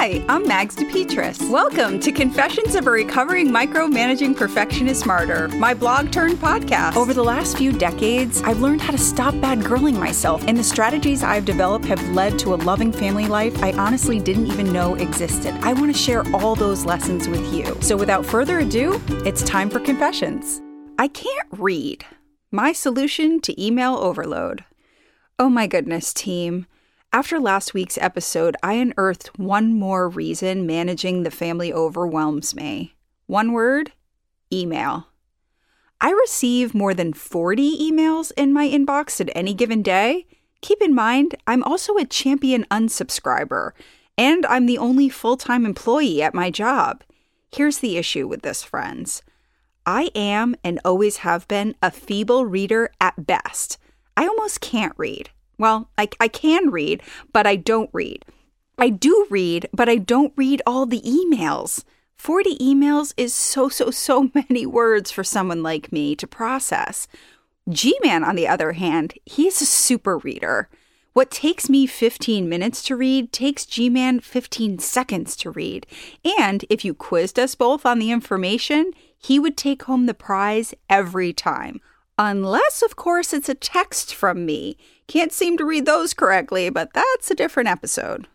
Hi, I'm Mags DePetris. Welcome to Confessions of a Recovering Micromanaging Perfectionist Martyr, my blog turned podcast. Over the last few decades, I've learned how to stop bad girling myself, and the strategies I've developed have led to a loving family life I honestly didn't even know existed. I want to share all those lessons with you. So without further ado, it's time for Confessions. I can't read. My solution to email overload. Oh my goodness, team. After last week's episode, I unearthed one more reason managing the family overwhelms me. One word email. I receive more than 40 emails in my inbox at any given day. Keep in mind, I'm also a champion unsubscriber, and I'm the only full time employee at my job. Here's the issue with this, friends I am and always have been a feeble reader at best. I almost can't read. Well, I, I can read, but I don't read. I do read, but I don't read all the emails. 40 emails is so, so, so many words for someone like me to process. G Man, on the other hand, he's a super reader. What takes me 15 minutes to read takes G Man 15 seconds to read. And if you quizzed us both on the information, he would take home the prize every time. Unless, of course, it's a text from me. Can't seem to read those correctly, but that's a different episode.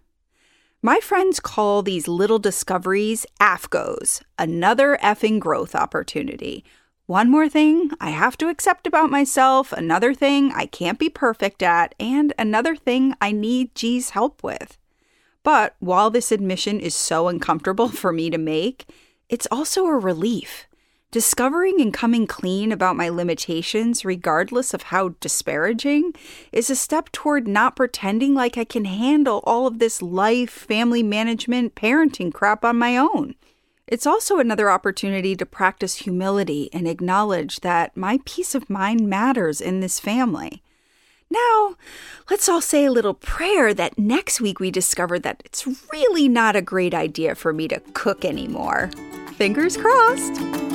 My friends call these little discoveries AFGOs, another effing growth opportunity. One more thing I have to accept about myself, another thing I can't be perfect at, and another thing I need G's help with. But while this admission is so uncomfortable for me to make, it's also a relief. Discovering and coming clean about my limitations, regardless of how disparaging, is a step toward not pretending like I can handle all of this life, family management, parenting crap on my own. It's also another opportunity to practice humility and acknowledge that my peace of mind matters in this family. Now, let's all say a little prayer that next week we discover that it's really not a great idea for me to cook anymore. Fingers crossed.